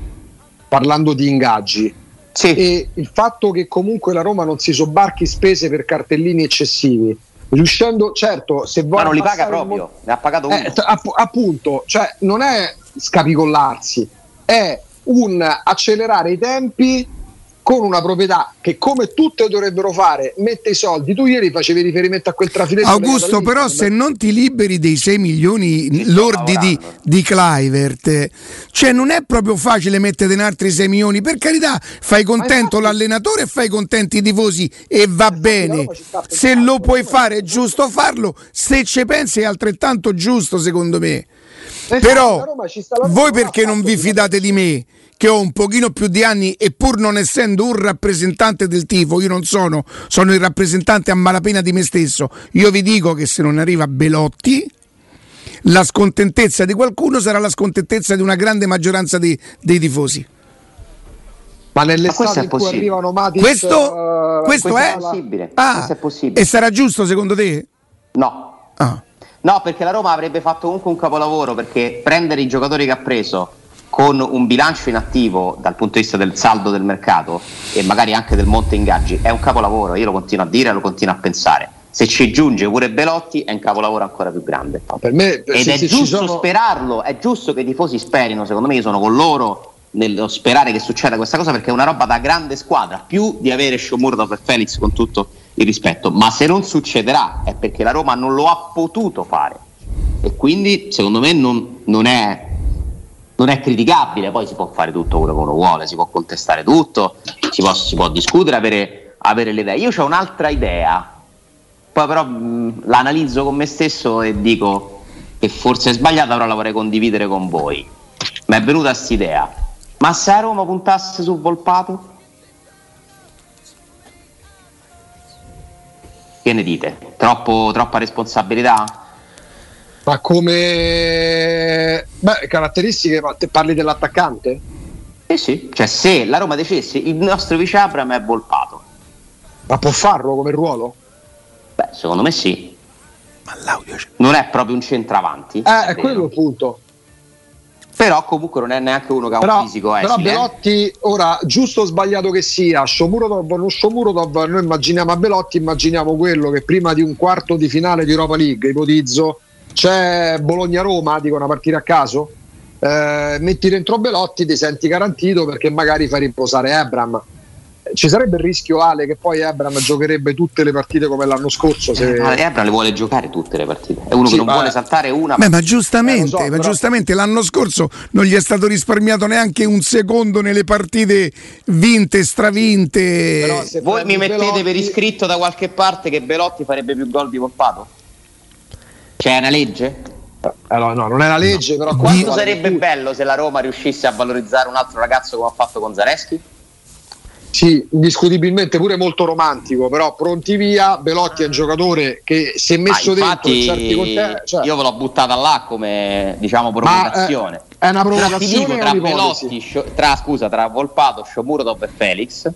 parlando di ingaggi, sì. e il fatto che comunque la Roma non si sobbarchi spese per cartellini eccessivi, riuscendo, certo, se vuoi... Ma non li paga proprio, mo- ne ha pagato uno. Eh, app- appunto, cioè non è scapicollarsi, è un accelerare i tempi con una proprietà che come tutte dovrebbero fare mette i soldi. Tu ieri facevi riferimento a quel trafiletto Augusto però se non ti liberi dei 6 milioni lordi di, di Clivert cioè non è proprio facile mettere in altri 6 milioni. Per carità fai contento infatti, l'allenatore e fai contenti i tifosi e va bene. se lo puoi fare è giusto farlo. Se ci pensi è altrettanto giusto secondo me però voi perché non vi fidate di me che ho un pochino più di anni e pur non essendo un rappresentante del tifo, io non sono, sono il rappresentante a malapena di me stesso, io vi dico che se non arriva Belotti, la scontentezza di qualcuno sarà la scontentezza di una grande maggioranza di, dei tifosi. Ma nell'estate Ma in cui arrivano Matic, questo, uh, questo, questo, è? possibile. Ah, questo è possibile. E sarà giusto secondo te? No. Ah. No, perché la Roma avrebbe fatto comunque un capolavoro perché prendere i giocatori che ha preso con un bilancio inattivo dal punto di vista del saldo del mercato e magari anche del monte ingaggi è un capolavoro, io lo continuo a dire e lo continuo a pensare. Se ci giunge pure Belotti è un capolavoro ancora più grande. Per me, Ed è giusto sono... sperarlo, è giusto che i tifosi sperino, secondo me io sono con loro nello sperare che succeda questa cosa perché è una roba da grande squadra, più di avere Shomurda per Felix con tutto il rispetto, ma se non succederà è perché la Roma non lo ha potuto fare e quindi secondo me non, non è non è criticabile, poi si può fare tutto quello che uno vuole, si può contestare tutto, si può, si può discutere, avere, avere, le idee. Io ho un'altra idea, poi però mh, l'analizzo con me stesso e dico che forse è sbagliata, però la vorrei condividere con voi. Mi è venuta questa idea, Ma se a Roma puntasse su Volpato? Che ne dite? Troppo, troppa responsabilità? Ma come Beh, caratteristiche, ma te parli dell'attaccante? Eh sì, cioè se la Roma dicesse il nostro vice Abram è Volpato. Ma può farlo come ruolo? Beh, secondo me sì. Ma l'audio c'è. Non è proprio un centravanti. Eh, è quello il punto. Però comunque non è neanche uno che ha però, un fisico esile. Però Belotti, ora, giusto o sbagliato che sia, Shomurodov o non Shomurodov, noi immaginiamo a Belotti, immaginiamo quello che prima di un quarto di finale di Europa League, ipotizzo, c'è Bologna-Roma, dico una partita a caso, eh, metti dentro Belotti, ti senti garantito perché magari fai riposare Ebram ci sarebbe il rischio Ale che poi Abram giocherebbe tutte le partite come l'anno scorso se... eh, Abram le vuole giocare tutte le partite è uno sì, che non ma... vuole saltare una Beh, ma giustamente, eh, so, ma però... giustamente l'anno scorso non gli è stato risparmiato neanche un secondo nelle partite vinte stravinte voi mi mettete Belotti... per iscritto da qualche parte che Belotti farebbe più gol di Volpato? c'è una legge? Allora, no, non è una legge, no. però quanto sarebbe bello se la Roma riuscisse a valorizzare un altro ragazzo come ha fatto con Zareschi? Sì, indiscutibilmente pure molto romantico, però pronti via, Belotti è un giocatore che si è messo ah, infatti, dentro certi contesti. Cioè... Io ve l'ho buttata là come diciamo provocazione. Ma, eh, è una provocazione dico, tra Belotti, tra, scusa, tra Volpato, Shomurodov e Felix.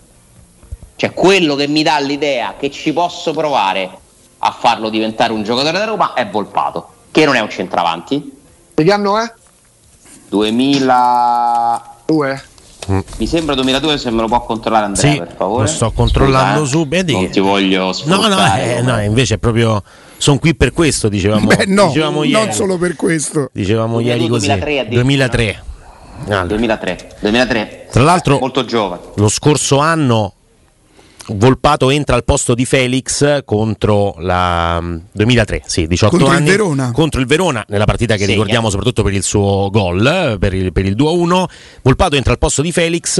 Cioè quello che mi dà l'idea che ci posso provare a farlo diventare un giocatore da Roma è Volpato, che non è un centravanti. Di che anno è? 2002. Mi sembra 2002 se me lo può controllare Andrea sì, per favore. Lo sto controllando Scusa, subito. Non ti voglio No, no, eh, no, invece è proprio sono qui per questo, dicevamo, Beh, no, dicevamo non ieri. solo per questo. Dicevamo ieri così. 2003. 2003. Allora. 2003. 2003. Tra l'altro, molto giovane. Lo scorso anno Volpato entra al posto di Felix contro la 2003, sì, 18 contro anni il Verona. contro il Verona nella partita che sì, ricordiamo eh. soprattutto per il suo gol, per il, per il 2-1. Volpato entra al posto di Felix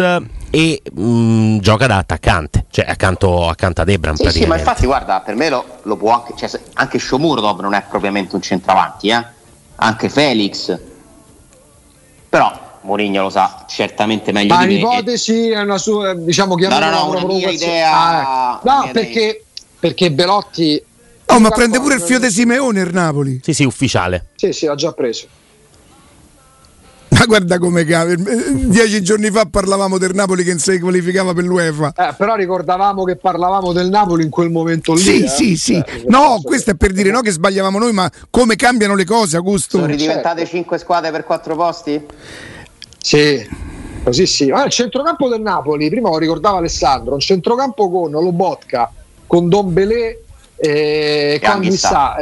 e mh, mm, gioca da attaccante, cioè accanto, accanto ad Ebram. Sì, sì, ma infatti guarda, per me lo, lo può anche, cioè, anche Shomurdov non è propriamente un centravanti, eh? anche Felix. Però Mourinho lo sa certamente meglio ma di me. Ma l'ipotesi è una sua, diciamo, chiamiamola no, no, no, una mia idea. Ah, ecco. No, perché, perché Belotti... Oh, ma prende pure il fio di Simeone il Napoli. Sì, sì, ufficiale. Sì, sì, l'ha già preso. Ma guarda come cambia. Dieci giorni fa parlavamo del Napoli che si qualificava per l'UEFA. Eh, però ricordavamo che parlavamo del Napoli in quel momento lì. Sì, eh? sì, sì. Eh, no, questo è per dire no che sbagliavamo noi, ma come cambiano le cose, Augusto. Sono ridiventate certo. 5 squadre per 4 posti? Sì, così sì. Ah, il centrocampo del Napoli, prima lo ricordava Alessandro, un centrocampo con Lobotka, con Don Belé e con Chissà.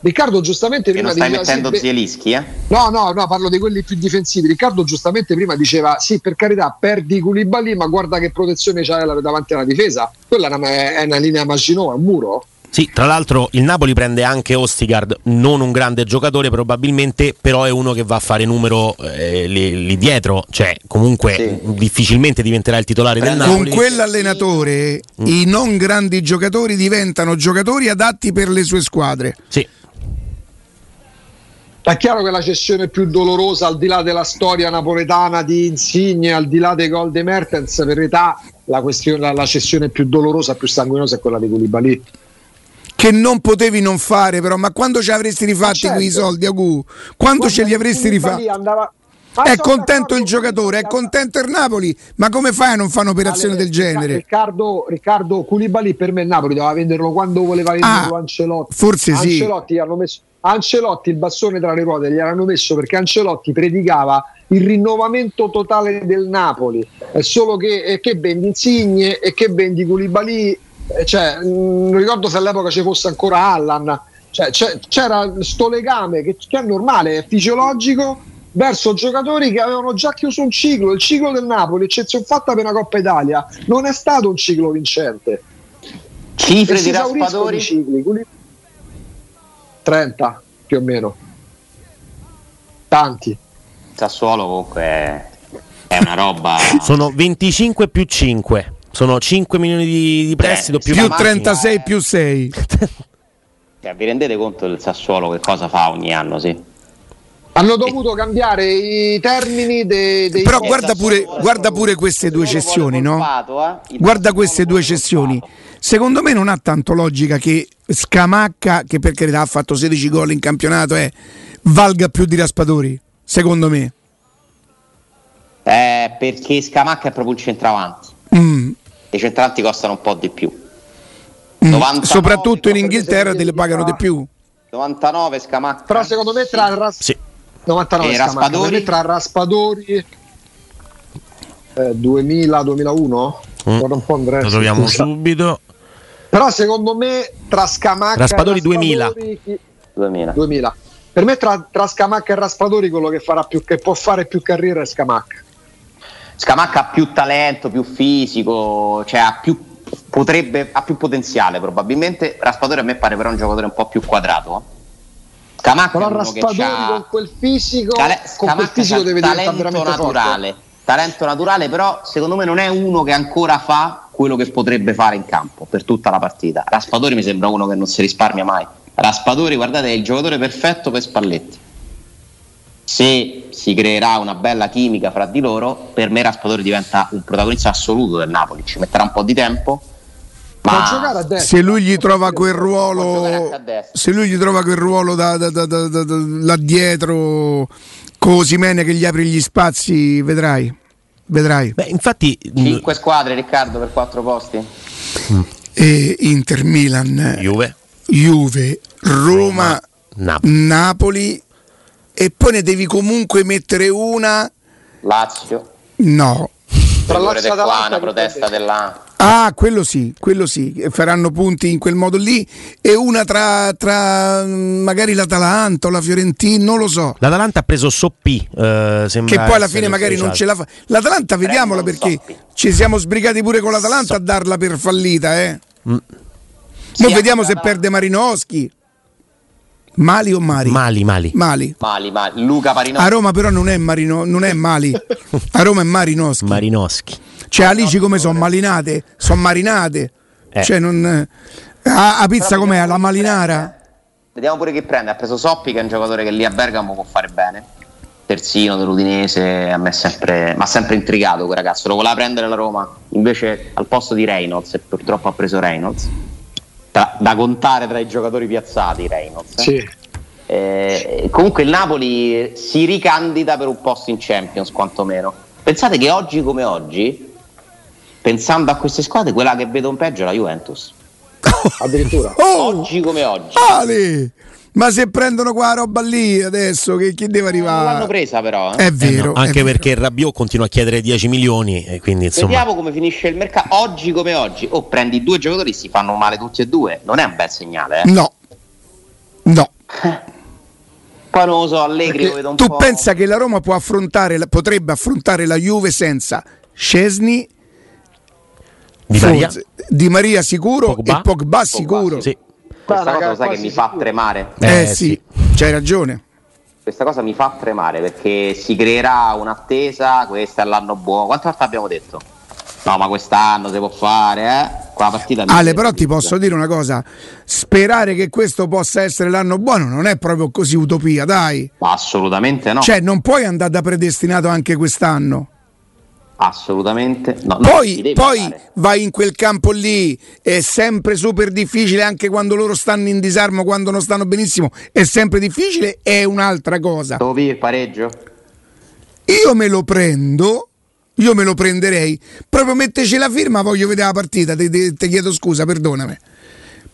Riccardo giustamente prima non stai diceva, mettendo sì, Zielischi, eh? No, no, no, parlo di quelli più difensivi. Riccardo giustamente prima diceva: Sì, per carità, perdi Koulibaly, ma guarda che protezione c'hai davanti alla difesa. Quella è una, è una linea Maginot, un muro. Sì, tra l'altro il Napoli prende anche Ostigard, non un grande giocatore probabilmente, però è uno che va a fare numero eh, lì, lì, dietro, cioè comunque sì. difficilmente diventerà il titolare del Napoli. Con quell'allenatore mm. i non grandi giocatori diventano giocatori adatti per le sue squadre. Sì. È chiaro che la cessione più dolorosa, al di là della storia napoletana di Insigne, al di là dei gol di Mertens, per età, la, la, la cessione più dolorosa, più sanguinosa è quella di Koulibaly che non potevi non fare, però, ma quando ci avresti rifatti certo. quei soldi, Agu? Quando ce li avresti rifatti? Andava... È contento il giocatore, è contento il Napoli, ma come fai a non fare un'operazione Ale, del genere? Riccardo, Riccardo Koulibaly per me il Napoli doveva venderlo quando voleva venderlo ah, Ancelotti. Forse Ancelotti sì. Hanno messo, Ancelotti il bastone tra le ruote gli hanno messo perché Ancelotti predicava il rinnovamento totale del Napoli. È solo che, che vendi Insigne e che vendi Koulibaly eh, cioè, non mm, ricordo se all'epoca ci fosse ancora Allan, cioè, c'era questo legame che, che, è normale, è fisiologico verso giocatori che avevano già chiuso un ciclo, il ciclo del Napoli, eccezione fatta per una Coppa Italia, non è stato un ciclo vincente. Cifre di Raspadori? Cicli, 30 più o meno. Tanti. Sassuolo comunque è, è una roba... Sono 25 più 5. Sono 5 milioni di, di prestito più, più 36 più 6. cioè, vi rendete conto del Sassuolo che cosa fa ogni anno? Sì. Hanno dovuto cambiare i termini dei, dei Però guarda pure, guarda pure queste due cessioni, no? eh? Guarda queste due cessioni. Secondo me non ha tanto logica che Scamacca, che per carità ha fatto 16 gol in campionato, eh, valga più di Raspadori. Secondo me. Eh, perché Scamacca è proprio un centravanti. Mm. I centravanti costano un po' di più. Mm. 99, Soprattutto in come Inghilterra te le pagano di più. 99 Scamacca. Però secondo me tra Ras- Sì. 99 E Scamacca, Raspadori? tra Raspadori eh, 2000-2001 Mm. Guarda un po' Andrea, Lo troviamo scusa. subito. Però secondo me tra Scamacca Raspadori e 2000. Raspadori, chi- 2000. 2000. Per me tra, tra Scamacca e Raspadori quello che, farà più, che può fare più carriera è Scamacca. Scamacca ha più talento, più fisico, cioè ha più, potrebbe, ha più potenziale probabilmente. Raspadori a me pare però un giocatore un po' più quadrato. Scamacca Però Raspadori con quel fisico, tale- con quel fisico deve diventare talento veramente naturale. forte. Talento naturale, però secondo me non è uno che ancora fa quello che potrebbe fare in campo per tutta la partita. Raspadori mi sembra uno che non si risparmia mai. Raspadori, guardate, è il giocatore perfetto per Spalletti. Se si creerà una bella chimica fra di loro, per me Raspadori diventa un protagonista assoluto del Napoli. Ci metterà un po' di tempo, ma. Se lui gli trova quel ruolo, se lui gli trova quel ruolo da, da- da- da- da- da- là dietro, Cosimene che gli apre gli spazi, vedrai. Vedrai. Beh, infatti, mh, 5 squadre, Riccardo, per 4 posti. E Inter Milan, Juve, Juve, Roma, Napoli. Napoli e poi ne devi comunque mettere una. Lazio, No. Tra Lazio qua, una protesta della Ah, quello sì, quello sì, faranno punti in quel modo lì e una tra, tra mm, magari l'Atalanta o la Fiorentina, non lo so. L'Atalanta ha preso Soppi. eh, sembra Che poi alla fine magari non ce la fa. L'Atalanta vediamola non perché Soppi. ci siamo sbrigati pure con l'Atalanta a darla per fallita, eh. Mm. Sì, vediamo se perde Marinowski. Mali o Mari? Mali, Mali. Mali. Mali, Mali. Luca Parino. A Roma però non è, Marino, non è Mali, a Roma è Marinowski. Marinowski. Cioè Alici come sono malinate? Sono marinate. Eh. Cioè non... A, a pizza com'è? vediamo La chi malinara? prende. Vediamo pure chi prende. Ha preso Soppi, che è un giocatore che lì a Bergamo può fare bene. Terzino dell'Udinese, a me sempre, mi ha sempre intrigato quel ragazzo. Lo voleva prendere la Roma, invece al posto di Reynolds, e purtroppo ha preso Reynolds. Da, da contare tra i giocatori piazzati, Reynolds. eh. Sì. Eh, comunque il Napoli si ricandida per un posto in Champions, quantomeno. Pensate che oggi come oggi, pensando a queste squadre, quella che vedo in peggio è la Juventus. Addirittura. Oh! Oggi come oggi. Ale! Ma se prendono qua roba lì adesso, che, che deve Non l'hanno arrivare? presa però. eh. È Eh vero. no, è anche vero. perché Rabiot continua a chiedere 10 milioni e quindi insomma Vediamo come finisce il mercato. Oggi come oggi. O prendi due giocatori si fanno male tutti e due. Non è un bel segnale. Eh. No. No. Poi non lo so, Allegri lo vedo un Tu po'. pensa che la Roma può affrontare, potrebbe affrontare la Juve senza Scesni, Di Maria. Di Maria sicuro Pogba. e Pogba sicuro. Sì. Questa Guarda, cosa lo sai che mi fa sicuro. tremare. Eh, Eh, sì, sì. c'hai ragione. Questa cosa mi fa tremare perché si creerà un'attesa. Questo è l'anno buono. Quante volte abbiamo detto? No, ma quest'anno si può fare, eh? Qua partita Ale, però ti posso dire una cosa: sperare che questo possa essere l'anno buono non è proprio così utopia, dai. Ma assolutamente no. Cioè, non puoi andare da predestinato anche quest'anno. Assolutamente no. Poi, poi vai in quel campo lì, è sempre super difficile anche quando loro stanno in disarmo, quando non stanno benissimo, è sempre difficile, è un'altra cosa. Dovevi il pareggio? Io me lo prendo, io me lo prenderei, proprio metteci la firma, voglio vedere la partita, ti, ti- ti chiedo scusa, perdonami.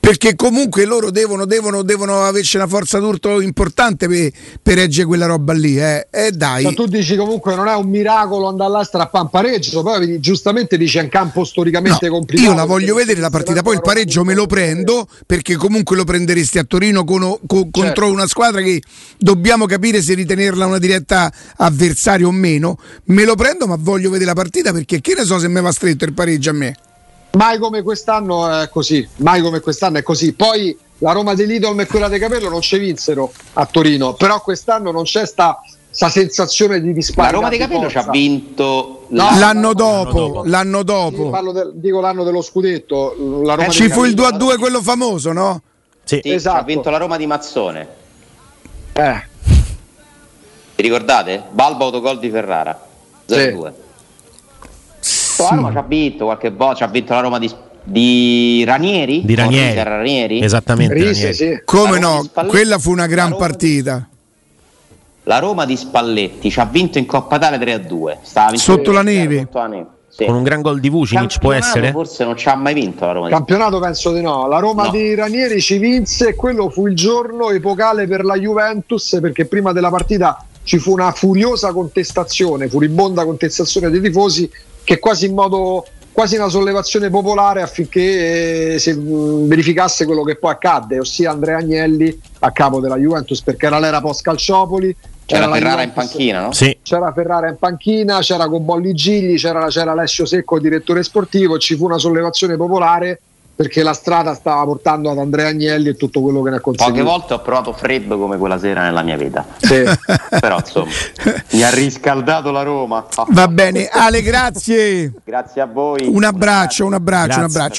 Perché comunque loro devono, devono, devono averci una forza d'urto importante per, per reggere quella roba lì, eh. E dai. Cioè, tu dici comunque non è un miracolo andare là a strappare un pareggio, poi giustamente dici è un campo storicamente No, complicato. io la voglio vedere la partita, poi il pareggio me lo prendo perché comunque lo prenderesti a Torino con- con- contro una squadra che dobbiamo capire se ritenerla una diretta avversaria o meno. Me lo prendo ma voglio vedere la partita perché che ne so se mi va stretto il pareggio a me. Mai come quest'anno è così, mai come quest'anno è così. Poi la Roma di Lidl e quella di Capello non ci vinsero a Torino, però quest'anno non c'è sta, sta sensazione di La disparità. Roma di Capello ci ha vinto No, la- l'anno dopo, dopo. l'anno dopo. parlo del- dico l'anno dello scudetto. La Roma Eh, Ci fu il Capello- 2 a 2 quello famoso, no? Sì. sì, ci ha esatto. vinto la Roma di Mazzone. Eh. Vi ricordate? Balbo autogol di Ferrara 0-2. Sì. La Roma ci ha vinto qualche volta, ci ha vinto la Roma di, di Ranieri? Di Ranieri. Ranieri? Esattamente. Rise, Ranieri. sì. Come no? Quella fu una gran partita. La Roma di Spalletti ci ha vinto in Coppa Italia 3-2. Stava Sotto la neve. Sotto la neve. Sì. Con un gran gol di Vucinic può essere? Forse non ci ha mai vinto la Roma. Campionato penso di no. La Roma No. di Ranieri ci vinse e quello fu il giorno epocale per la Juventus perché prima della partita ci fu una furiosa contestazione, furibonda contestazione dei tifosi che quasi in modo quasi una sollevazione popolare affinché eh, si mh, verificasse quello che poi accadde, ossia Andrea Agnelli a capo della Juventus perché era l'era post Calciopoli. C'era la Ferrara in Juventus- panchina, no? Sì. c'era Ferrara in panchina, c'era con Bolli Gigli, c'era, c'era Alessio Secco, direttore sportivo, ci fu una sollevazione popolare perché la strada stava portando ad Andrea Agnelli e tutto quello che ne ha Poche conseguito. volte ho provato freddo come quella sera nella mia vita. Sì. Però insomma, mi ha riscaldato la Roma. Va bene, Ale, grazie. Grazie a voi. Un abbraccio, un abbraccio, un Grazie. abbraccio.